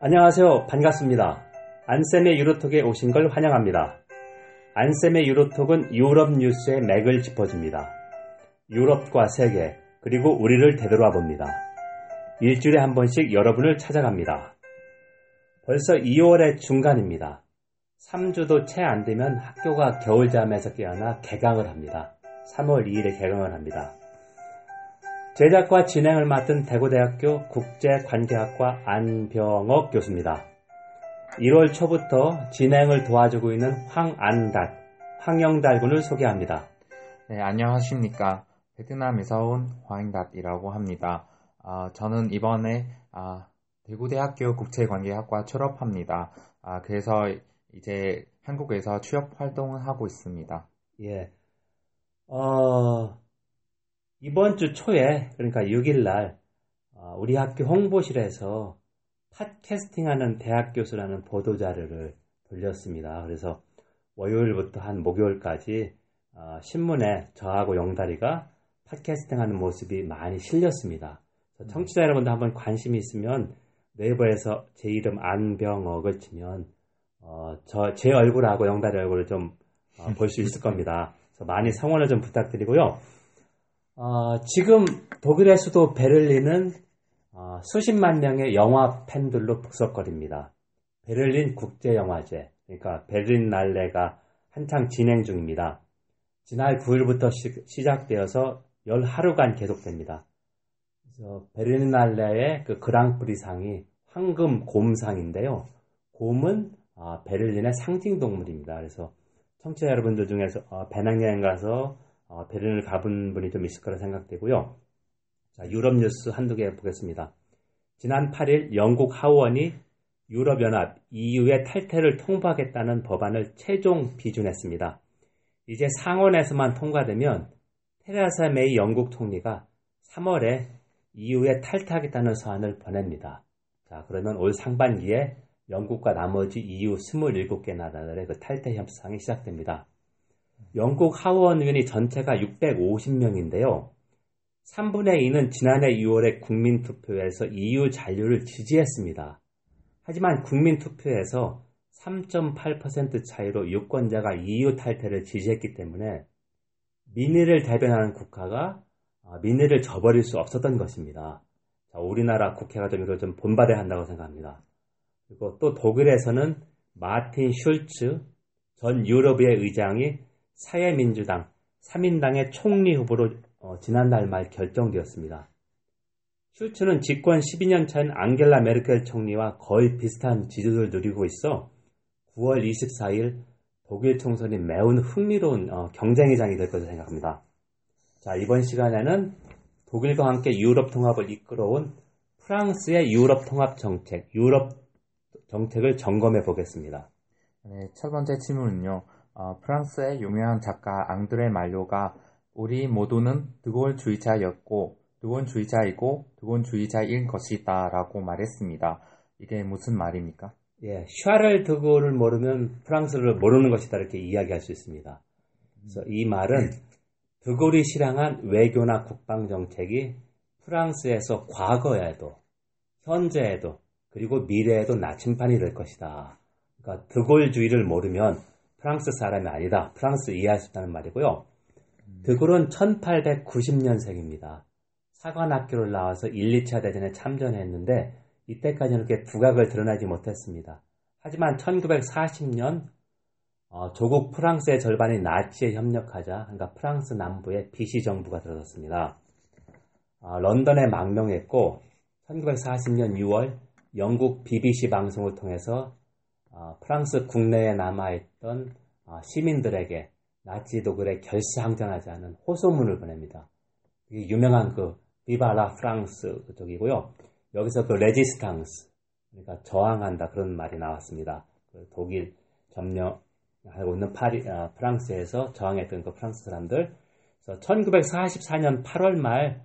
안녕하세요. 반갑습니다. 안쌤의 유로톡에 오신 걸 환영합니다. 안쌤의 유로톡은 유럽 뉴스의 맥을 짚어줍니다. 유럽과 세계, 그리고 우리를 되돌아 봅니다. 일주일에 한 번씩 여러분을 찾아갑니다. 벌써 2월의 중간입니다. 3주도 채 안 되면 학교가 겨울잠에서 깨어나 개강을 합니다. 3월 2일에 개강을 합니다. 제작과 진행을 맡은 대구대학교 국제관계학과 안병옥 교수입니다. 1월 초부터 진행을 도와주고 있는 황안đạt, 황영달 군을 소개합니다. 네, 안녕하십니까. 베트남에서 온 황đạt 이라고 합니다. 아, 저는 이번에 아, 대구대학교 국제관계학과 졸업합니다. 아, 그래서 이제 한국에서 취업 활동을 하고 있습니다. 예. 어, 이번 주 초에, 그러니까 6일날, 어, 우리 학교 홍보실에서 팟캐스팅하는 대학 교수라는 보도 자료를 돌렸습니다. 그래서 월요일부터 한 목요일까지 어, 신문에 저하고 영다리가 팟캐스팅하는 모습이 많이 실렸습니다. 청취자 여러분도 한번 관심이 있으면 네이버에서 제 이름 안병억을 치면 어, 저 제 얼굴하고 영다리 얼굴을 좀 볼수 있을 겁니다. 많이 성원을 좀 부탁드리고요. 어, 지금 독일의 수도 베를린은 어, 수십만 명의 영화 팬들로 북적거립니다. 베를린 국제영화제, 그러니까 베를린 날레가 한창 진행 중입니다. 지난 9일부터 시, 작되어서 열 하루간 계속됩니다. 그래서 베를린 날레의 그 그랑프리상이 황금 곰상인데요. 곰은 어, 베를린의 상징 동물입니다. 그래서 청취자 여러분들 중에서 어, 배낭여행 가서 어, 베를린을 가본 분이 좀 있을 거라 생각되고요. 자, 유럽 뉴스 한두 개 보겠습니다. 지난 8일 영국 하원이 유럽연합 EU의 탈퇴를 통보하겠다는 법안을 최종 비준했습니다. 이제 상원에서만 통과되면 테레사 메이 영국 총리가 3월에 EU에 탈퇴하겠다는 서한을 보냅니다. 자, 그러면 올 상반기에 영국과 나머지 EU 27개 나라들의 그 탈퇴 협상이 시작됩니다. 영국 하원 의원이 전체가 650명인데요. 3분의 2는 지난해 6월에 국민투표에서 EU 잔류를 지지했습니다. 하지만 국민투표에서 3.8% 차이로 유권자가 EU 탈퇴를 지지했기 때문에 민의를 대변하는 국가가 아, 민의를 저버릴 수 없었던 것입니다. 자, 우리나라 국회가 좀 이걸 좀 본받아야 한다고 생각합니다. 그리고 또 독일에서는 마틴 슐츠 전 유럽의 의장이 사회민주당 3인당의 총리 후보로 어, 지난달 말 결정되었습니다. 슐츠는 집권 12년 차인 앙겔라 메르켈 총리와 거의 비슷한 지지도를 누리고 있어 9월 24일 독일 총선이 매우 흥미로운 어, 경쟁의 장이 될 것으로 생각합니다. 자, 이번 시간에는 독일과 함께 유럽 통합을 이끌어온 프랑스의 유럽 통합 정책, 유럽 정책을 점검해 보겠습니다. 네, 첫 번째 질문은요. 어, 프랑스의 유명한 작가 앙드레 말료가 우리 모두는 드골주의자였고 드골주의자이고 드골주의자인 것이다 라고 말했습니다. 이게 무슨 말입니까? 예, 샤를 드골을 모르면 프랑스를 모르는 것이다 이렇게 이야기할 수 있습니다. 그래서 이 말은 드골이 실행한 외교나 국방 정책이 프랑스에서 과거에도 현재에도 그리고 미래에도 나침판이 될 것이다. 그러니까 드골주의를 모르면 프랑스 사람이 아니다. 프랑스 이해할 수 있다는 말이고요. 드골은 1890년생입니다. 사관학교를 나와서 1, 2차 대전에 참전했는데 이때까지는 그렇게 두각을 드러내지 못했습니다. 하지만 1940년 어, 조국 프랑스의 절반이 나치에 협력하자 그러니까 프랑스 남부에 비시 정부가 들어섰습니다. 어, 런던에 망명했고 1940년 6월 영국 BBC 방송을 통해서 어, 프랑스 국내에 남아있던 어, 시민들에게 나치 독일에 결사항전하자는 호소문을 보냅니다. 유명한 그 Viva la France 그쪽이고요. 여기서 그 레지스탕스 그러니까 저항한다 그런 말이 나왔습니다. 그 독일 점령하고 있는 파리, 아, 프랑스에서 저항했던 그 프랑스 사람들. 그래서 1944년 8월 말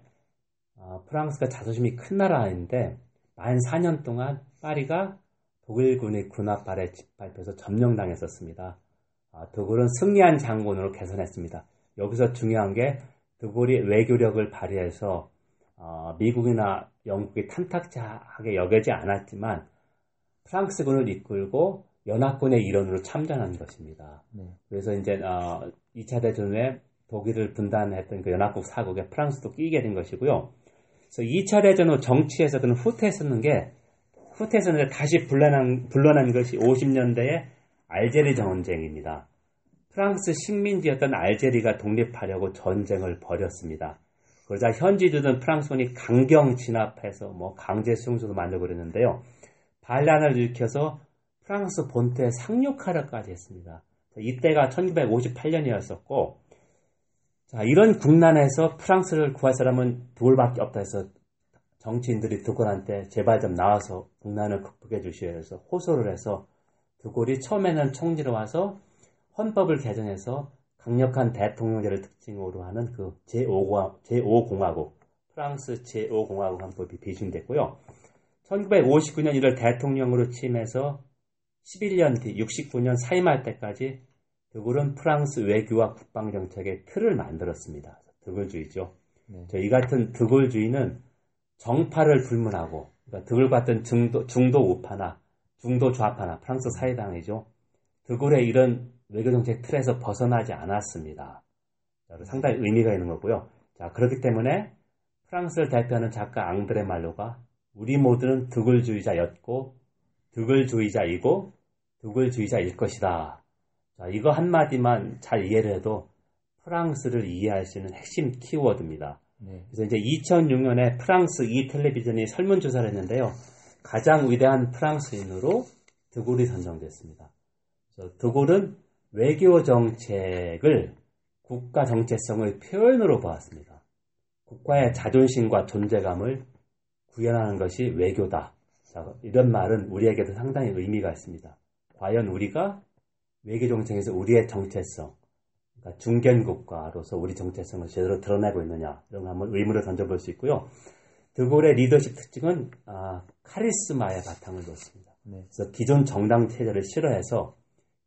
아, 프랑스가 자존심이 큰 나라인데 만 4년 동안 파리가 독일군의 군홧발에 짓밟혀서 점령당했었습니다. 아, 드골은 승리한 장군으로 개선했습니다. 여기서 중요한 게 드골이 외교력을 발휘해서 어, 미국이나 영국이 탐탁하게 여겨지 않았지만 프랑스군을 이끌고 연합군의 일원으로 참전한 것입니다. 네. 그래서 이제 어, 2차 대전 후에 독일을 분단했던 그 연합국 사국에 프랑스도 끼게 된 것이고요. 그래서 2차 대전 후 정치에서 그는 후퇴했었는 게 후퇴했었는데 다시 불러난, 불러난 것이 50년대의 알제리 전쟁입니다. 프랑스 식민지였던 알제리가 독립하려고 전쟁을 벌였습니다. 그러자 현지들은 프랑스군이 강경 진압해서 뭐 강제 수용소도 만들고 그랬는데요. 반란을 일으켜서 프랑스 본토에 상륙하려까지 했습니다. 이때가 1958년이었었고, 자, 이런 국난에서 프랑스를 구할 사람은 둘밖에 없다 해서 정치인들이 드골한테 제발 좀 나와서 국난을 극복해 주시오 해서 호소를 해서 드골이 처음에는 총리로 와서 헌법을 개정해서 강력한 대통령제를 특징으로 하는 그 제5공화국, 제5공화국 프랑스 제5공화국 헌법이 비준됐고요. 1959년 1월 대통령으로 취임해서 11년 뒤 69년 사임할 때까지 드골은 프랑스 외교와 국방 정책의 틀을 만들었습니다. 드골주의죠. 네. 이 같은 드골주의는 정파를 불문하고 그러니까 드골 같은 중도, 중도 우파나 중도 좌파나 프랑스 사회당이죠. 드골의 이런 외교정책 틀에서 벗어나지 않았습니다. 상당히 의미가 있는 거고요. 자, 그렇기 때문에 프랑스를 대표하는 작가 앙드레 말로가 우리 모두는 드골주의자였고 드골주의자이고 드골주의자일 것이다. 자, 이거 한마디만 잘 이해를 해도 프랑스를 이해할 수 있는 핵심 키워드입니다. 네. 그래서 이제 2006년에 프랑스 이 텔레비전이 설문조사를 했는데요. 가장 위대한 프랑스인으로 드골이 선정됐습니다. 드골은 외교 정책을 국가 정체성의 표현으로 보았습니다. 국가의 자존심과 존재감을 구현하는 것이 외교다. 자, 이런 말은 우리에게도 상당히 의미가 있습니다. 과연 우리가 외교 정책에서 우리의 정체성, 그러니까 중견 국가로서 우리 정체성을 제대로 드러내고 있느냐 이런 거 한번 의문을 던져볼 수 있고요. 드골의 리더십 특징은 아, 카리스마의 바탕을 뒀습니다. 네. 그래서 기존 정당 체제를 싫어해서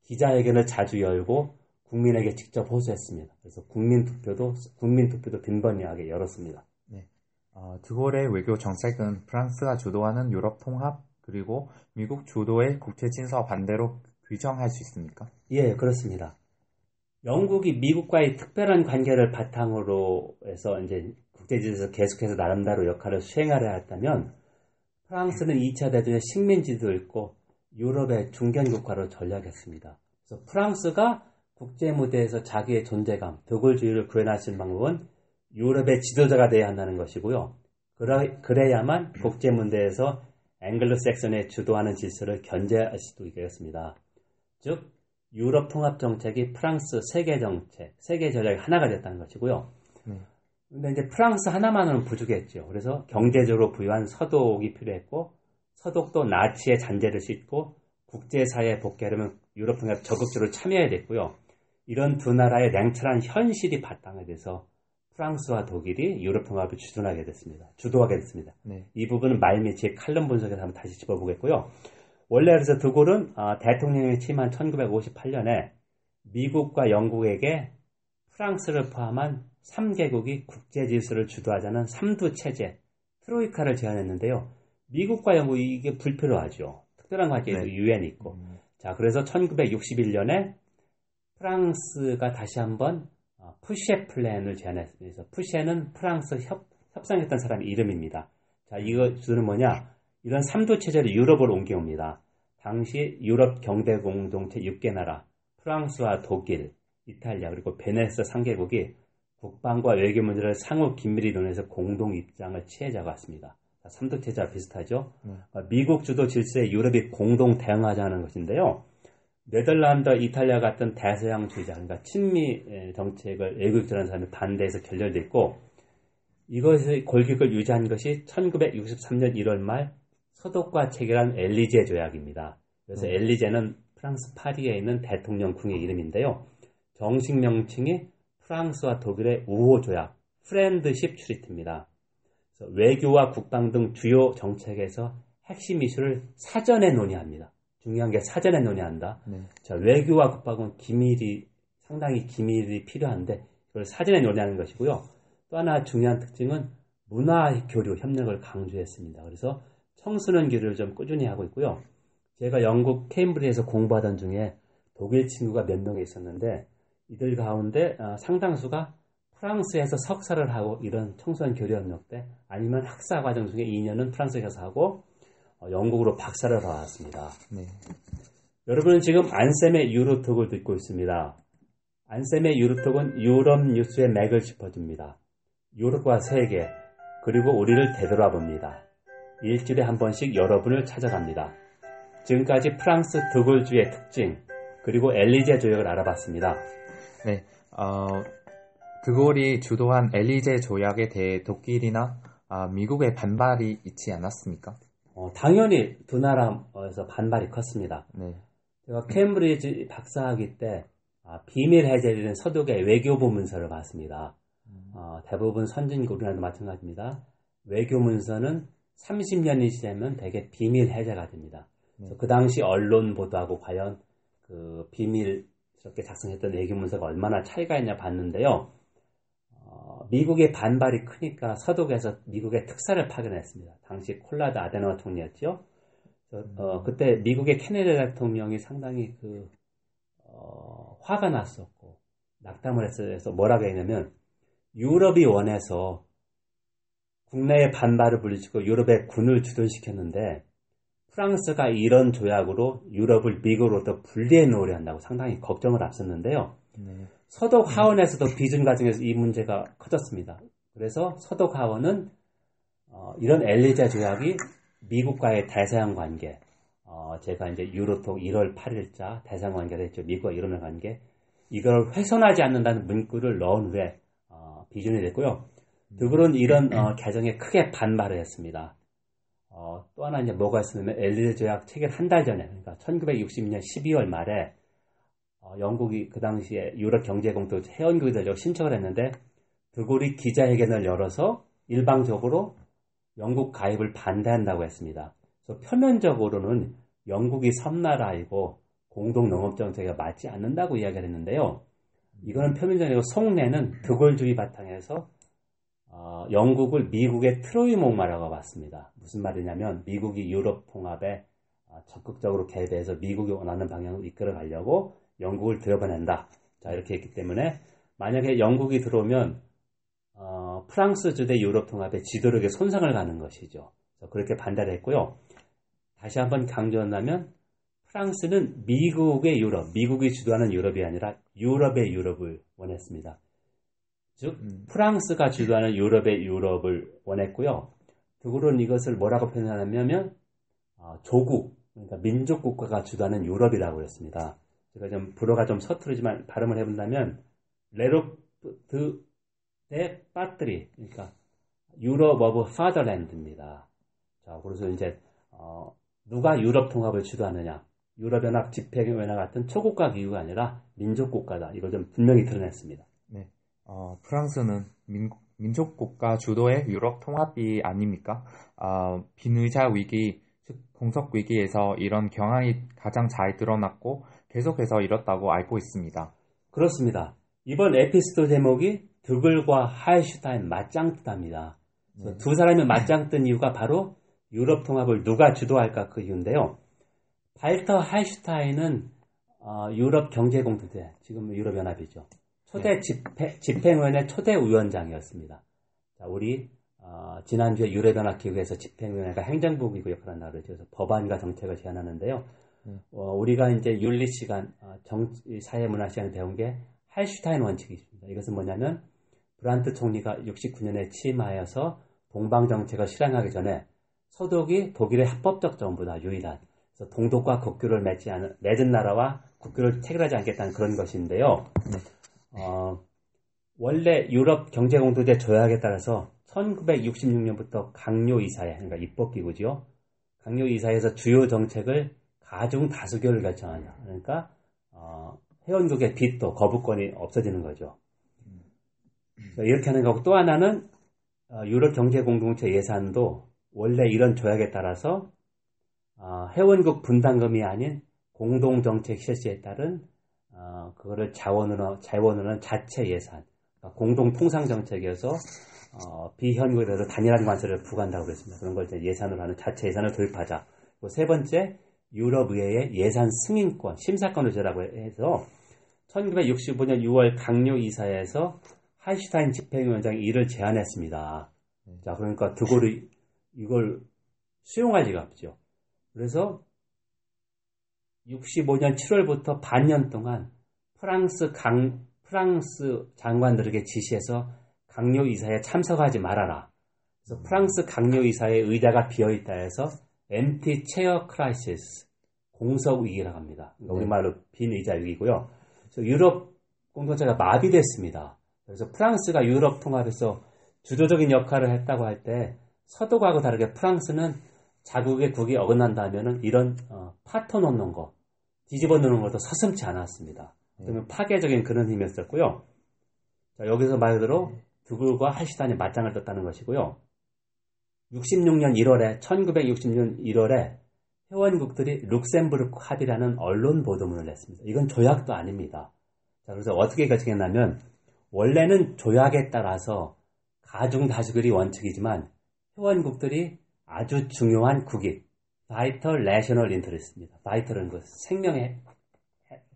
기자회견을 자주 열고 국민에게 직접 호소했습니다. 그래서 국민 투표도 국민 투표도 빈번하게 열었습니다. 어, 드골의 외교 정책은 프랑스가 주도하는 유럽 통합 그리고 미국 주도의 국제 진서 반대로 규정할 수 있습니까? 예, 그렇습니다. 영국이 미국과의 특별한 관계를 바탕으로 해서 이제 국제지에서 계속해서 나름대로 역할을 수행하려 했다면 프랑스는 2차 대전에 식민지도 있고 유럽의 중견국가로 전략했습니다. 그래서 프랑스가 국제 무대에서 자기의 존재감, 드골주의를 구현할 수 있는 방법은 유럽의 지도자가 돼야 한다는 것이고요. 그래, 야만 국제 문제에서 앵글로색슨의 주도하는 질서를 견제할 수도 있겠습니다. 즉 유럽 통합 정책이 프랑스 세계 정책, 세계 전략의 하나가 됐다는 것이고요. 네. 근데 이제 프랑스 하나만으로는 부족했죠. 그래서 경제적으로 부유한 서독이 필요했고 서독도 나치의 잔재를 싣고 국제사회에 복귀하려면 유럽 통합 적극적으로 참여해야 됐고요. 이런 두 나라의 냉철한 현실이 바탕에 돼서 프랑스와 독일이 유럽 통합을 주도하게 됐습니다. 주도하게 됐습니다. 네. 이 부분은 말미치의 칼럼 분석에서 한번 다시 짚어보겠고요. 원래 그래서 드골은 아, 대통령이 취임한 1958년에 미국과 영국에게 프랑스를 포함한 3개국이 국제 질서를 주도하자는 삼두 체제 트로이카를 제안했는데요. 미국과 영국이 이게 불필요하죠. 특별한 관계에서 네. 유엔이 있고. 음, 자, 그래서 1961년에 프랑스가 다시 한번 어, 푸쉐 플랜을 제안했습니다. 그래서 푸쉐는 프랑스 협, 협상했던 사람의 이름입니다. 자, 이거 주는 뭐냐? 이런 삼도 체제를 유럽으로 옮겨옵니다. 당시 유럽 경제 공동체 6개 나라, 프랑스와 독일, 이탈리아 그리고 베네스 3개국이 국방과 외교 문제를 상호 긴밀히 논해서 공동 입장을 취해자고 왔습니다. 자, 삼도 체제와 비슷하죠. 네. 어, 미국 주도 질서에 유럽이 공동 대응하자는 것인데요. 네덜란드, 이탈리아 같은 대서양 주의자, 그러니까 친미 에, 정책을 외국주라는 사람이 반대해서 결렬됐고, 이것의 골격을 유지한 것이 1963년 1월 말 서독과 체결한 엘리제 조약입니다. 그래서 음. 엘리제는 프랑스 파리에 있는 대통령 궁의 이름인데요. 정식 명칭이 프랑스와 독일의 우호 조약, 프렌드십 트리트입니다. 그래서 외교와 국방 등 주요 정책에서 핵심 이슈를 사전에 논의합니다. 중요한 게 사전에 논의한다. 네. 자, 외교와 국방은 기밀이 상당히 기밀이 필요한데 그걸 사전에 논의하는 것이고요. 또 하나 중요한 특징은 문화 교류 협력을 강조했습니다. 그래서 청소년 교류를 좀 꾸준히 하고 있고요. 제가 영국 케임브리지에서 공부하던 중에 독일 친구가 몇 명이 있었는데 이들 가운데 어, 상당수가 프랑스에서 석사를 하고 이런 청소년 교류 협력 때 아니면 학사 과정 중에 2년은 프랑스에 가서 하고 어, 영국으로 박사를 받았습니다. 네. 여러분은 지금 안쌤의 유로톡을 듣고 있습니다. 안쌤의 유로톡은 유럽 뉴스의 맥을 짚어줍니다. 유럽과 세계 그리고 우리를 되돌아봅니다. 일주일에 한 번씩 여러분을 찾아갑니다. 지금까지 프랑스 드골주의 특징 그리고 엘리제 조약을 알아봤습니다. 네, 어, 드골이 주도한 엘리제 조약에 대해 독일이나 아, 미국의 반발이 있지 않았습니까? 어, 당연히 두 나라에서 반발이 컸습니다. 네. 제가 캠브리지 박사학위 때 아, 비밀 해제되는 서독의 외교부 문서를 봤습니다. 음. 어, 대부분 선진국이라도 마찬가지입니다. 외교 문서는 30년이 지나면 대개 비밀 해제가 됩니다. 네. 그 당시 언론 보도하고 과연 그 비밀스럽게 작성했던 외교 문서가 얼마나 차이가 있냐 봤는데요. 미국의 반발이 크니까 서독에서 미국의 특사를 파견했습니다. 당시 콜라드 아데노 총리였죠. 어, 그때 미국의 케네디 대통령이 상당히 그 어, 화가 났었고 낙담을 했어서 뭐라고 했냐면 유럽이 원해서 국내의 반발을 불리치고 유럽의 군을 주둔시켰는데 프랑스가 이런 조약으로 유럽을 미국으로부터 분리해 놓으려 한다고 상당히 걱정을 앞섰는데요. 네. 서독 하원에서도 비준 과정에서 이 문제가 커졌습니다. 그래서 서독 하원은 어, 이런 엘리자 조약이 미국과의 대사양 관계, 어, 제가 이제 유로톡 1월 8일자 대사양 관계를 했죠. 미국과 유럽의 관계, 이걸 훼손하지 않는다는 문구를 넣은 후에 어, 비준이 됐고요. 드글은 이런 어, 개정에 크게 반발을 했습니다. 어, 또 하나 이제 뭐가 있으면 엘리제 조약 체결 한 달 전에, 그러니까 1960년 12월 말에 어, 영국이 그 당시에 유럽 경제공동 회원국이 되려고 신청을 했는데 드골이 기자회견을 열어서 일방적으로 영국 가입을 반대한다고 했습니다. 그래서 표면적으로는 영국이 섬나라이고 공동 농업 정책에 맞지 않는다고 이야기를 했는데요. 이거는 표면적이고 속내는 드골주의 바탕에서 어, 영국을 미국의 트로이 목마라고 봤습니다. 무슨 말이냐면 미국이 유럽 통합에 어, 적극적으로 개입해서 미국이 원하는 방향으로 이끌어 가려고 영국을 들여보낸다. 자, 이렇게 했기 때문에 만약에 영국이 들어오면 어, 프랑스 주대 유럽 통합의 지도력에 손상을 가는 것이죠. 그렇게 반대를 했고요. 다시 한번 강조한다면 프랑스는 미국의 유럽, 미국이 주도하는 유럽이 아니라 유럽의 유럽을 원했습니다. 즉 음. 프랑스가 주도하는 유럽의 유럽을 원했고요. 드골은 이것을 뭐라고 표현하냐면 어, 조국, 그러니까 민족 국가가 주도하는 유럽이라고 했습니다. 제가 좀 불어가 좀 서투르지만 발음을 해본다면 l'Europe des patries 그러니까 Europe of Fatherland입니다. 자 그래서 이제 어, 누가 유럽 통합을 주도하느냐 유럽연합 집행연합 같은 초국가 기구가 아니라 민족 국가다 이걸 좀 분명히 드러냈습니다. 네, 어, 프랑스는 민, 민족국가 주도의 유럽 통합이 아닙니까? 어, 빈의자 위기, 즉 공석 위기에서 이런 경향이 가장 잘 드러났고 계속해서 이렇다고 알고 있습니다. 그렇습니다. 이번 에피소드 제목이 드글과 하이슈타인 맞짱 뜨답니다. 네. 두 사람이 맞짱 뜬 이유가 바로 유럽 통합을 누가 주도할까 그 이유인데요. 발터 하이슈타인은 어, 유럽 경제공동체, 지금 유럽연합이죠. 초대 네. 집회, 집행위원회 초대 위원장이었습니다. 자, 우리 어, 지난주에 유럽연합기구에서 집행위원회가 행정부기구 역할을 그랬죠. 그래서 법안과 정책을 제안하는데요. 어, 우리가 이제 윤리 시간, 어, 정 사회 문화 시간에 배운 게 할슈타인 원칙이 있습니다. 이것은 뭐냐면 브란트 총리가 69년에 취임하여서 동방 정책을 실행하기 전에 서독이 독일의 합법적 정부다 유일한 그래서 동독과 국교를 맺지 않은 맺은 나라와 국교를 체결하지 않겠다는 그런 것인데요. 어, 원래 유럽 경제공동체 조약에 따라서 1966년부터 강요 이사회, 그러니까 입법 기구죠. 강요 이사회에서 주요 정책을 가중 다수결을 결정하냐. 그러니까 어, 회원국의 빚도 거부권이 없어지는 거죠. 이렇게 하는 거고 또 하나는 어, 유럽 경제 공동체 예산도 원래 이런 조약에 따라서 어, 회원국 분담금이 아닌 공동 정책 실시에 따른 어, 그거를 자원으로 자원으로는 자체 예산, 그러니까 공동 통상 정책이어서 어, 비현국에 대해서 단일한 관세를 부과한다고 그랬습니다. 그런 걸 예산으로 하는 자체 예산을 도입하자. 세 번째 유럽의회의 예산 승인권, 심사권을 주라고 해서 1965년 6월 강요 이사회에서 하이슈타인 집행위원장이 이를 제안했습니다. 자, 그러니까 드골이 이걸 수용할 리가 없죠. 그래서 65년 7월부터 반년 동안 프랑스 강, 프랑스 장관들에게 지시해서 강요 이사에 참석하지 말아라. 그래서 프랑스 강요 이사의 의자가 비어 있다 해서 empty chair crisis 공석 위기라고 합니다. 그러니까 네. 우리말로 빈 의자 위기고요. 그래서 유럽 공동체가 마비됐습니다. 그래서 프랑스가 유럽 통합에서 주도적인 역할을 했다고 할 때 서독하고 다르게 프랑스는 자국의 국이 어긋난다면은 이런 어, 파토 놓는 거, 뒤집어 놓는 것도 서슴지 않았습니다. 그러면 파괴적인 그런 힘이었었고요. 자, 여기서 말 그대로 두굴과 할시단이 맞짱을 떴다는 것이고요. 66년 1월에 1966년 1월에 회원국들이 룩셈부르크 합의라는 언론 보도문을 냈습니다. 이건 조약도 아닙니다. 자, 그래서 어떻게 결정했냐면 원래는 조약에 따라서 가중 다수결이 원칙이지만 회원국들이 아주 중요한 국익, vital national interest입니다. vital은 그 생명에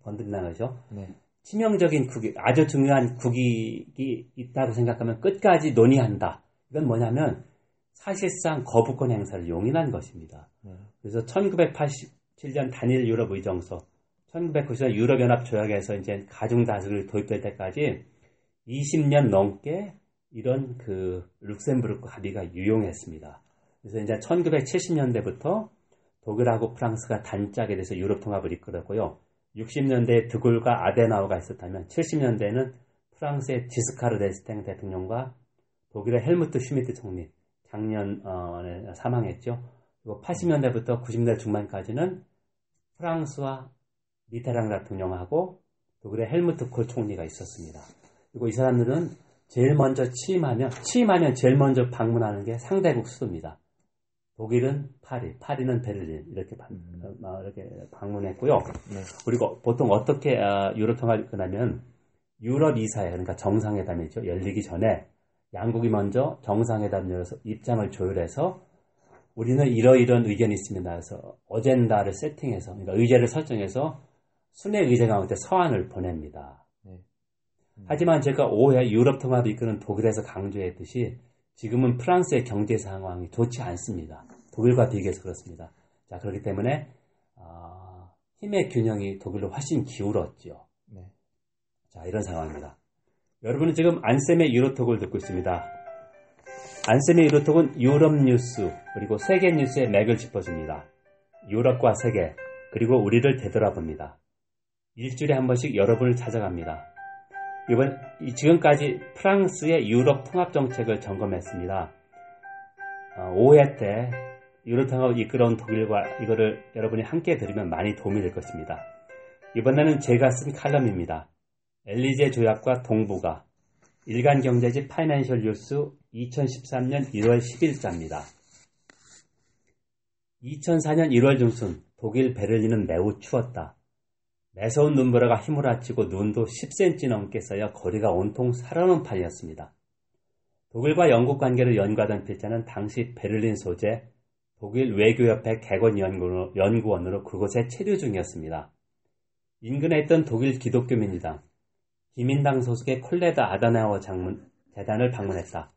건드린다는 거죠. 네. 치명적인 국익, 아주 중요한 국익이 있다고 생각하면 끝까지 논의한다. 이건 뭐냐면 사실상 거부권 행사를 용인한 것입니다. 네. 그래서 1987년 단일 유럽 의정서, 1990년 유럽연합 조약에서 이제 가중 다수결이 도입될 때까지 20년 넘게 이런 그 룩셈부르크 합의가 유용했습니다. 그래서 이제 1970년대부터 독일하고 프랑스가 단짝이 돼서 유럽 통합을 이끌었고요. 60년대에 드골과 아데나워가 있었다면 70년대에는 프랑스의 지스카르 데스탱 대통령과 독일의 헬무트 슈미트 총리 작년에 사망했죠. 그리고 80년대부터 90년대 중반까지는 프랑수아 미테랑 대통령하고 독일의 헬무트 콜 총리가 있었습니다. 그리고 이 사람들은 제일 먼저 취임하면 취임하면 제일 먼저 방문하는 게 상대국 수도입니다. 독일은 파리, 파리는 베를린 이렇게, 방, 어, 이렇게 방문했고요. 네. 그리고 보통 어떻게 아, 유럽 통합이 끝나면 유럽 이사회 그러니까 정상회담이죠 열리기 전에 양국이 먼저 정상회담 열어서 입장을 조율해서 우리는 이러이런 의견이 있습니다. 그래서 어젠다를 세팅해서 그러니까 의제를 설정해서 순회 의제 가운데 서한을 보냅니다. 네. 하지만 제가 오해 유럽 통합을 이끄는 독일에서 강조했듯이 지금은 프랑스의 경제 상황이 좋지 않습니다. 독일과 비교해서 그렇습니다. 자 그렇기 때문에 아, 힘의 균형이 독일로 훨씬 기울었죠. 네. 자 이런 상황입니다. 여러분은 지금 안쌤의 유로톡을 듣고 있습니다. 안쌤의 유로톡은 유럽 뉴스 그리고 세계 뉴스의 맥을 짚어줍니다. 유럽과 세계 그리고 우리를 되돌아봅니다. 일주일에 한 번씩 여러분을 찾아갑니다. 이번 이- 지금까지 프랑스의 유럽 통합 정책을 점검했습니다. 어, 5회 때 유럽 통합을 이끌어온 독일과 이거를 여러분이 함께 들으면 많이 도움이 될 것입니다. 이번에는 제가 쓴 칼럼입니다. 엘리제 조약과 동북아 일간 경제지 파이낸셜 뉴스 2013년 1월 10일자입니다. 2004년 1월 중순 독일 베를린은 매우 추웠다. 매서운 눈보라가 휘몰아치고 눈도 10cm 넘게 쌓여 거리가 온통 살아오는 판이었습니다. 독일과 영국 관계를 연구하던 필자는 당시 베를린 소재 독일 외교협회 개건연구원으로 연구원으로 그곳에 체류 중이었습니다. 인근에 있던 독일 기독교 민주당, 기민당 소속의 콜레드 아다나워 장문, 재단을 방문했다.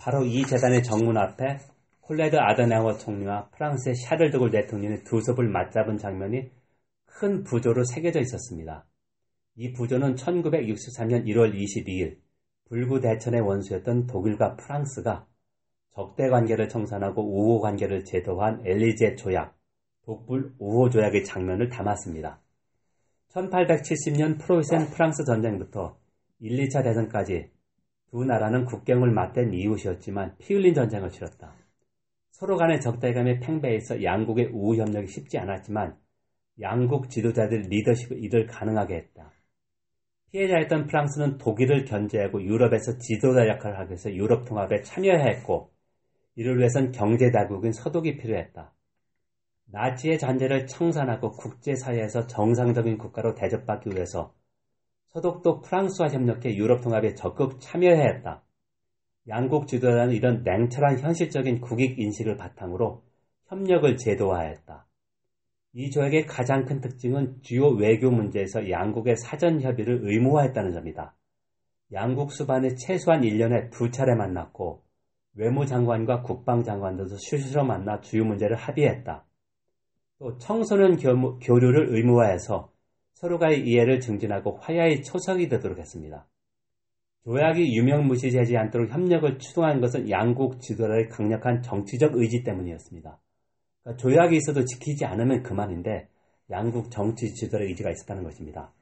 바로 이 재단의 정문 앞에 콜레드 아다나워 총리와 프랑스의 샤를 드골 대통령이 두 섭을 맞잡은 장면이 큰 부조로 새겨져 있었습니다. 이 부조는 1963년 1월 22일 불구 대천의 원수였던 독일과 프랑스가 적대 관계를 청산하고 우호 관계를 제도한 엘리제 조약, 독불 우호 조약의 장면을 담았습니다. 1870년 프로이센 프랑스 전쟁부터 1, 2차 대전까지 두 나라는 국경을 맞댄 이웃이었지만 피 흘린 전쟁을 치렀다. 서로 간의 적대감이 팽배해서 양국의 우호 협력이 쉽지 않았지만 양국 지도자들 리더십을 이를 가능하게 했다. 피해자였던 프랑스는 독일을 견제하고 유럽에서 지도자 역할을 하기 위해서 유럽 통합에 참여해야 했고 이를 위해선 경제 다국인 서독이 필요했다. 나치의 잔재를 청산하고 국제사회에서 정상적인 국가로 대접받기 위해서 서독도 프랑스와 협력해 유럽 통합에 적극 참여해야 했다. 양국 지도자는 이런 냉철한 현실적인 국익 인식을 바탕으로 협력을 제도화했다. 이 조약의 가장 큰 특징은 주요 외교 문제에서 양국의 사전 협의를 의무화했다는 점이다. 양국 수반이 최소한 1년에 두 차례 만났고 외무장관과 국방장관들도 수시로 만나 주요 문제를 합의했다. 또 청소년 교류를 의무화해서 서로가의 이해를 증진하고 화야의 초석이 되도록 했습니다. 조약이 유명무시되지 않도록 협력을 추동한 것은 양국 지도자의 강력한 정치적 의지 때문이었습니다. 그러니까 조약이 있어도 지키지 않으면 그만인데 양국 정치 지도자의 의지가 있었다는 것입니다.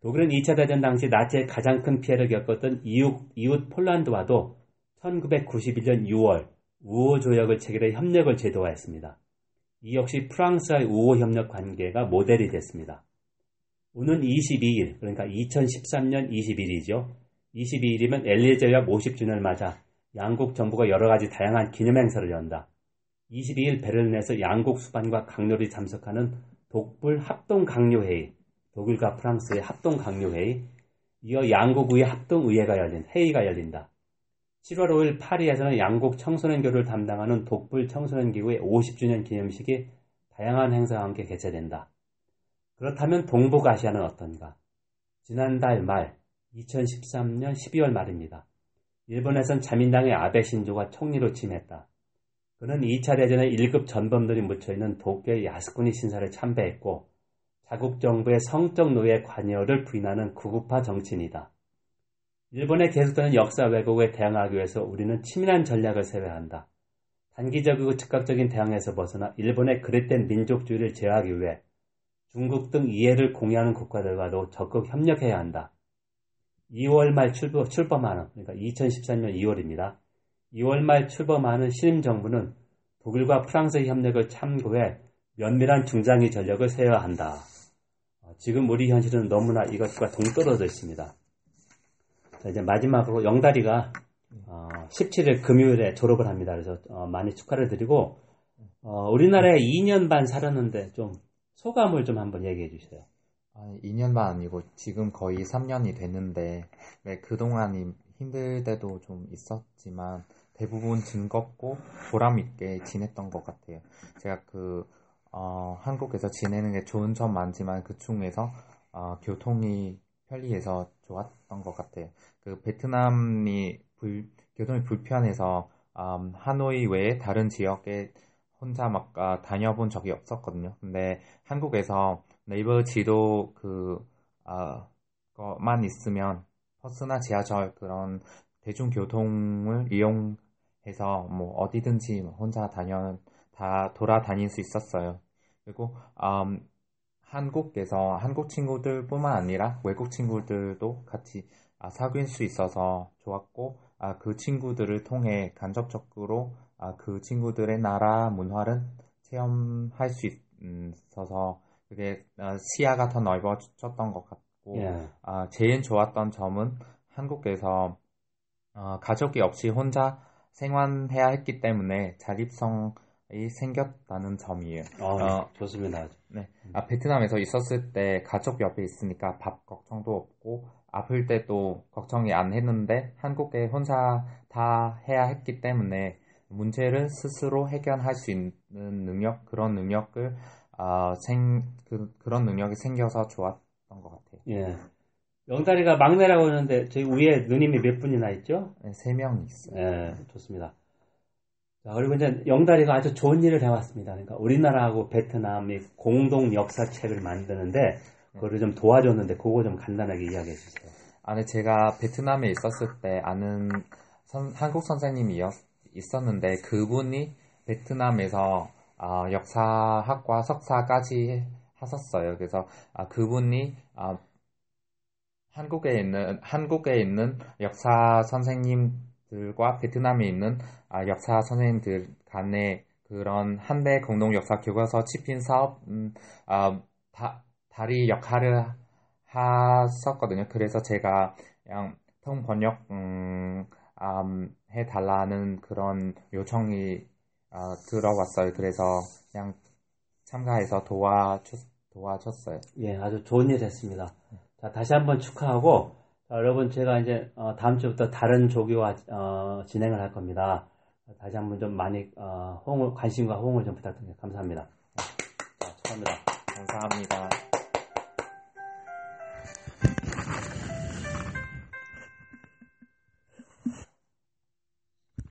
독일은 2차 대전 당시 나치의 가장 큰 피해를 겪었던 이웃, 이웃 폴란드와도 1991년 6월 우호 조약을 체결해 협력을 제도화했습니다. 이 역시 프랑스와의 우호 협력 관계가 모델이 됐습니다. 오는 22일, 그러니까 2013년 21일이죠. 22일이면 엘리제약 50주년을 맞아 양국 정부가 여러 가지 다양한 기념 행사를 연다. 22일 베를린에서 양국 수반과 강요를 참석하는 독불 합동 강요회의, 독일과 프랑스의 합동 강요회의, 이어 양국의 합동의회가 열린 회의가 열린다. 7월 5일 파리에서는 양국 청소년교를 담당하는 독불 청소년기구의 50주년 기념식이 다양한 행사와 함께 개최된다. 그렇다면 동북아시아는 어떤가? 지난달 말 2013년 12월 말입니다. 일본에선 자민당의 아베 신조가 총리로 취임했다. 그는 2차 대전에 1급 전범들이 묻혀있는 도쿄의 야스쿠니 신사를 참배했고 자국 정부의 성적 노예 관여를 부인하는 구급파 정치인이다. 일본의 계속되는 역사 왜곡에 대항하기 위해서 우리는 치밀한 전략을 세워야 한다. 단기적이고 즉각적인 대항에서 벗어나 일본의 그릇된 민족주의를 제어하기 위해 중국 등 이해를 공유하는 국가들과도 적극 협력해야 한다. 2월 말 출범, 출범하는, 그러니까 2014년 2월입니다. 2월 말 출범하는 신임 정부는 독일과 프랑스의 협력을 참고해 면밀한 중장기 전력을 세워야 한다. 어, 지금 우리 현실은 너무나 이것과 동떨어져 있습니다. 자, 이제 마지막으로 어, 17일 금요일에 졸업을 합니다. 그래서 어, 많이 축하를 드리고 어, 우리나라에 2년 반 살았는데 좀 소감을 좀 한번 얘기해 주세요. 아, 2년 반 아니고 지금 거의 3년이 됐는데 네, 그동안 힘들 때도 좀 있었지만 대부분 즐겁고 보람 있게 지냈던 것 같아요. 제가 그 어, 한국에서 지내는 게 좋은 점 많지만 그 중에서 어, 교통이 편리해서 좋았던 것 같아요. 그 베트남이 불, 교통이 불편해서 음, 하노이 외에 다른 지역에 혼자 막 아, 다녀본 적이 없었거든요. 근데 한국에서 네이버 지도 그 아, 거만 있으면 버스나 지하철 그런 대중교통을 이용 해서 뭐 어디든지 혼자 다녀 다 돌아다닐 수 있었어요. 그리고 음, 한국에서 한국 친구들뿐만 아니라 외국 친구들도 같이 아, 사귈 수 있어서 좋았고 아, 그 친구들을 통해 간접적으로 아, 그 친구들의 나라 문화를 체험할 수 있어서 그게 어, 시야가 더 넓어졌던 것 같고 yeah. 아, 제일 좋았던 점은 한국에서 어, 가족이 없이 혼자 생활해야 했기 때문에 자립성이 생겼다는 점이에요. 어, 어, 좋습니다. 네. 아, 베트남에서 있었을 때 가족 옆에 있으니까 밥 걱정도 없고 아플 때도 걱정이 안 했는데 한국에 혼자 다 해야 했기 때문에 문제를 스스로 해결할 수 있는 능력 그런 능력을 어, 생 그, 그런 능력이 생겨서 좋았던 것 같아요. 예. 영다리가 막내라고 하는데 저희 위에 누님이 몇 분이나 있죠? 네, 세 명 있어요. 예, 좋습니다. 자, 그리고 이제 영다리가 아주 좋은 일을 해왔습니다. 그러니까 우리나라하고 베트남이 공동 역사책을 만드는데 그거를 좀 도와줬는데 그거 좀 간단하게 이야기해 주세요. 아, 네, 제가 베트남에 있었을 때 아는 선, 한국 선생님이 있었는데 그분이 베트남에서 아, 역사학과 석사까지 하셨어요. 그래서 아, 그분이 아, 한국에 있는 한국에 있는 역사 선생님들과 베트남에 있는 아, 역사 선생님들 간의 그런 한대 공동 역사 교과서 집필 사업 음, 아, 다, 다리 역할을 하셨거든요. 그래서 제가 그냥 통 번역 음, 음, 해달라는 그런 요청이 어, 들어왔어요. 그래서 그냥 참가해서 도와줬, 도와줬어요. 예, 아주 좋은 일 했습니다. 자, 다시 한번 축하하고, 자, 여러분, 제가 이제, 어, 다음 주부터 다른 조교와, 어, 진행을 할 겁니다. 다시 한번 좀 많이, 어, 호응을, 관심과 호응을 좀 부탁드립니다. 감사합니다. 자, 감사합니다. 감사합니다.